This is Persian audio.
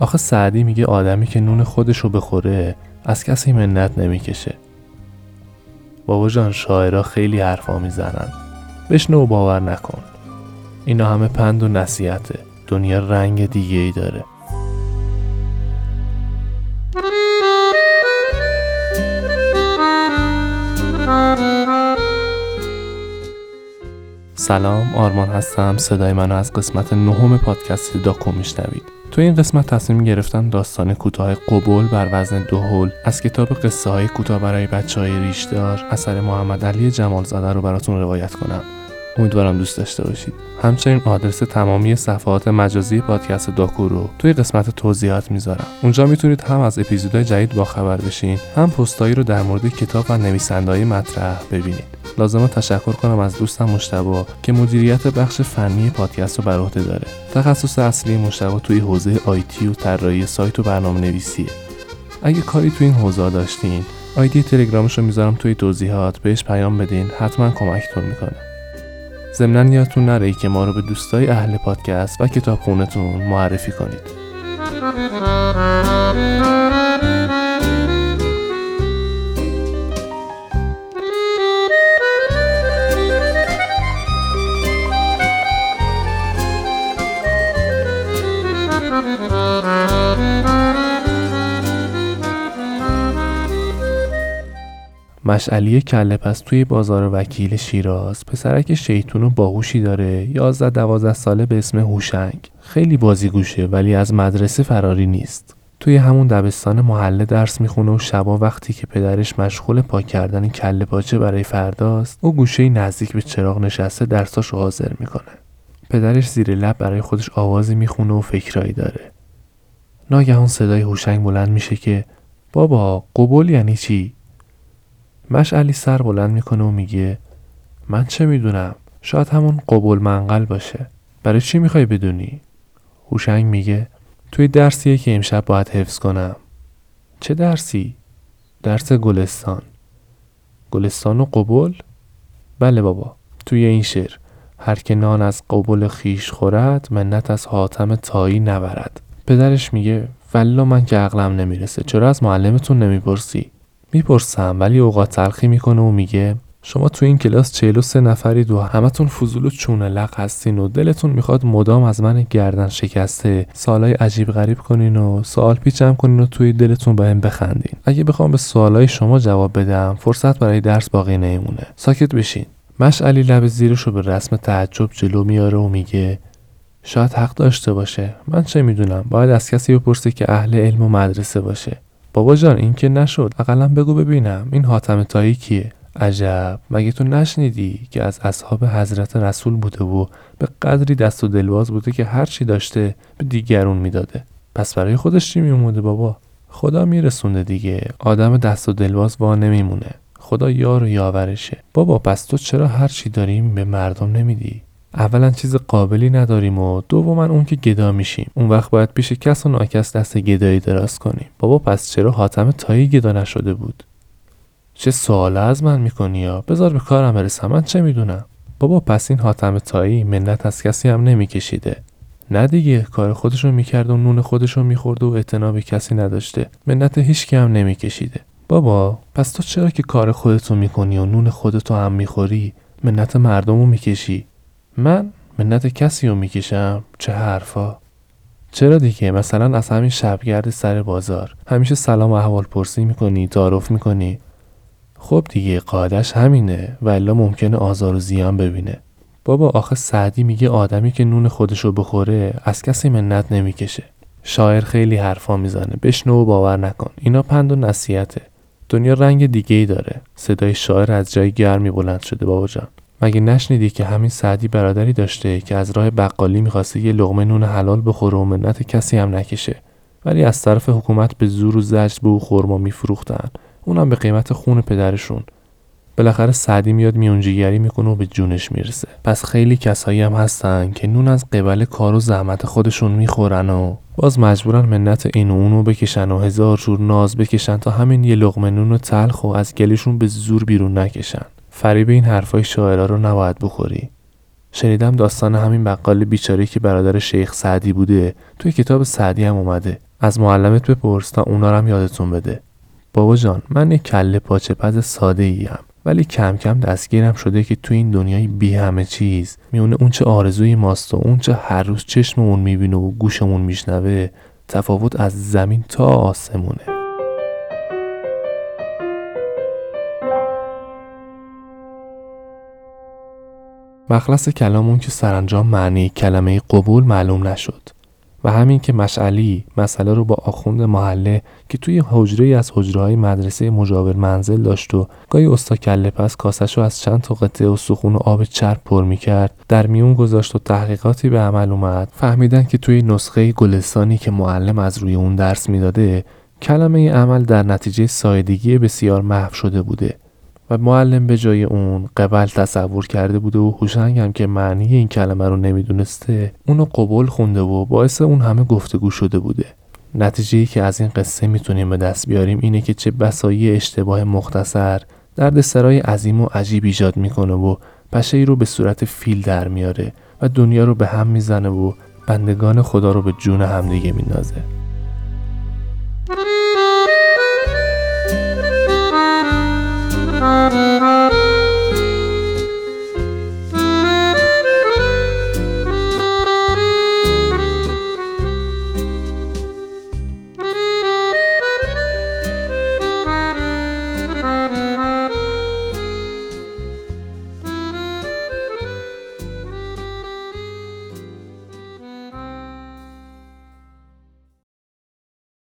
آخه سعدی میگه آدمی که نون خودشو بخوره از کسی منت نمی‌کشه. بابا جان شاعرها خیلی حرفا می‌زنن. بشنو و باور نکن. اینا همه پند و نصیحته. دنیا رنگ دیگه ای داره. سلام آرمان هستم. صدای منو از قسمت نهم پادکست داکو میشنوید. تو این قسمت تصمیم گرفتم داستان کوتاه قبول بر وزن دو هول از کتاب قصه های کوتاه برای بچه های ریشدار اثر محمد علی جمالزاده رو براتون روایت کنم. امیدوارم دوست داشته باشید. همچنین آدرس تمامی صفحات مجازی پادکست داکو رو توی قسمت توضیحات می‌ذارم. اونجا می‌تونید هم از اپیزودهای جدید باخبر بشین هم پستایی رو در مورد کتاب و نویسندهای مطرح ببینید. لازمه تشکر کنم از دوستم مشتبا که مدیریت بخش فنی پادکست رو بر عهده داره. تخصص اصلی مشتبا توی حوزه آیتی و طراحی سایت و برنامه نویسیه اگه کاری توی این حوزه داشتین آیدی تلگرامش رو می‌ذارم توی توضیحات بهش پیام بدین حتما کمکتون می‌کنه. ضمنا یادتون نره که ما رو به دوستای اهل پادکست و کتابخونهتون معرفی کنید. مشعلی کله پس توی بازار وکیل شیراز پسرک شیطون و باهوشی داره. یازده دوازده ساله به اسم هوشنگ. خیلی بازیگوشه ولی از مدرسه فراری نیست. توی همون دبستان محله درس می‌خونه و شبا وقتی که پدرش مشغول پاک کردن کله پاچه برای فرداست او گوشه نزدیک به چراغ نشسته درساشو حاضر می‌کنه. پدرش زیر لب برای خودش آوازی می‌خونه و فکرایی داره. ناگهان صدای هوشنگ بلند میشه که بابا قبول یعنی چی؟ مشعلی سر بلند می‌کنه و میگه من چه می‌دونم؟ شاید همون قبول منقل باشه. برای چی می‌خوای بدونی؟ هوشنگ میگه توی درسیه که امشب باید حفظ کنم. چه درسی؟ درس گلستان. گلستان و قبول؟ بله بابا توی این شعر. هر که نان از قبول خیش خورد منت از حاتم تایی نبرد. پدرش میگه ولی من که عقلم نمی‌رسه چرا از معلمتون نمی‌پرسی؟ می‌پرسم ولی اوقات تلخی می‌کنه و میگه شما تو این کلاس 43 نفرید و همتون فضول و چونه لق هستین و دلتون می‌خواد مدام از من گردن شکسته. سوالای عجیب غریب کنین و سوال پیچم کنین و توی دلتون بهم بخندین. اگه بخوام به سوالای شما جواب بدم فرصت برای درس باقی نمیمونه ساکت بشین. مشعلی لب زیرش رو به رسم تعجب جلو میاره و میگه شاید حق داشته باشه. من چه می‌دونم؟ باید از کسی بپرسی که اهل علم و مدرسه باشه. بابا جان این که نشد. اقلا بگو ببینم. این حاتم تایی کیه؟ عجب. مگه تو نشنیدی که از اصحاب حضرت رسول بوده و به قدری دست و دلواز بوده که هر چی داشته به دیگرون می‌داده؟ پس برای خودش چی میمونده بابا؟ خدا میرسونده دیگه. آدم دست و دلواز وا نمیمونه. خدا یار و یاورشه. بابا پس تو چرا هر چی داریم به مردم نمیدی؟ اولا چیز قابلی نداریم و دوما اون که گدا میشیم. اون وقت باید پیش کس و ناکس دست گدایی دراز کنیم. بابا پس چرا حاتم تایی گدا نشده بود؟ چه سوال از من می‌کنی یا؟ بذار به کارم برسم. من چه می‌دونم؟ بابا پس این حاتم تایی منت از کسی هم نمیکشیده. نه دیگه کار خودشو می‌کرد و نون خودشو میخورده و اعتنا به کسی نداشته. منت هیچ هم نمیکشیده. بابا پس تو چرا که کار خودتو می‌کنی و نون خودتو هم می‌خوری؟ منت مردمو می‌کشی. من منت کسی رو می‌کشم؟ چه حرفا؟ چرا دیگه؟ مثلا از همین شبگرد سر بازار. همیشه سلام احوال پرسی می‌کنی تعارف می‌کنی. خب دیگه قادش همینه ولی ممکنه آزار و زیان ببینه. بابا آخه سعدی میگه آدمی که نون خودشو بخوره از کسی منت نمی‌کشه. شاعر خیلی حرفا می‌زنه. بشنو و باور نکن. اینا پند و نصیحته. دنیا رنگ دیگه ای داره. صدای شاعر از جای گرمی بلند شده بابا جان. مگه نشنیدی که همین سعدی برادری داشته که از راه بقالی می‌خواسته یه لقمه نون حلال بخوره و منت کسی هم نکشه؟ ولی از طرف حکومت به زور و زجر به او خورما میفروختن. اونم به قیمت خون پدرشون. بالاخره سعدی میاد میونجیگری می‌کنه و به جونش می‌رسه. پس خیلی کسایی هم هستن که نون از قبل کار و زحمت خودشون می‌خورن و باز مجبورن منت این و اونو بکشن و هزار جور ناز بکشن تا همین یه لقمه نون تلخو از گلوشون به زور بیرون نکشن. فریب این حرفای شاعرها رو نباید بخوری. شنیدم داستان همین بقال بیچاره که برادر شیخ سعدی بوده. توی کتاب سعدی هم اومده. از معلمت بپرس تا اونا هم یادتون بده. بابا جان من یک کله پاچه پز ساده ایم ولی کم کم دستگیرم شده که تو این دنیای بی همه چیز. میونه اون چه آرزوی ماست و اون چه هر روز چشممون می‌بینه و گوشمون میشنوه تفاوت از زمین تا آسمونه. مخلص کلامون که سرانجام معنی کلمه قبول معلوم نشد. و همین که مشعلی مسئله رو با آخوند محله که توی حجره از حجره های مدرسه مجاور منزل داشت و گاهی استا کله پس کاسش رو از چند تا قطعه و سخون و آب چرب پر می کرد در میون گذاشت و تحقیقاتی به عمل اومد. فهمیدن که توی نسخه گلستانی که معلم از روی اون درس می‌داده کلمه عمل در نتیجه سایدگی بسیار محو شده بوده. و معلم به جای اون قبل تصور کرده بوده و هوشنگ هم که معنی این کلمه رو نمی‌دونسته اونو قبول خونده و باعث اون همه گفتگو شده بوده. نتیجه ای که از این قصه می‌تونیم به دست بیاریم اینه که چه بسایی اشتباه مختصر درد سرای عظیم و عجیب ایجاد می‌کنه و پشه ای رو به صورت فیل در میاره و دنیا رو به هم می‌زنه و بندگان خدا رو به جون همدیگه میندازه. Música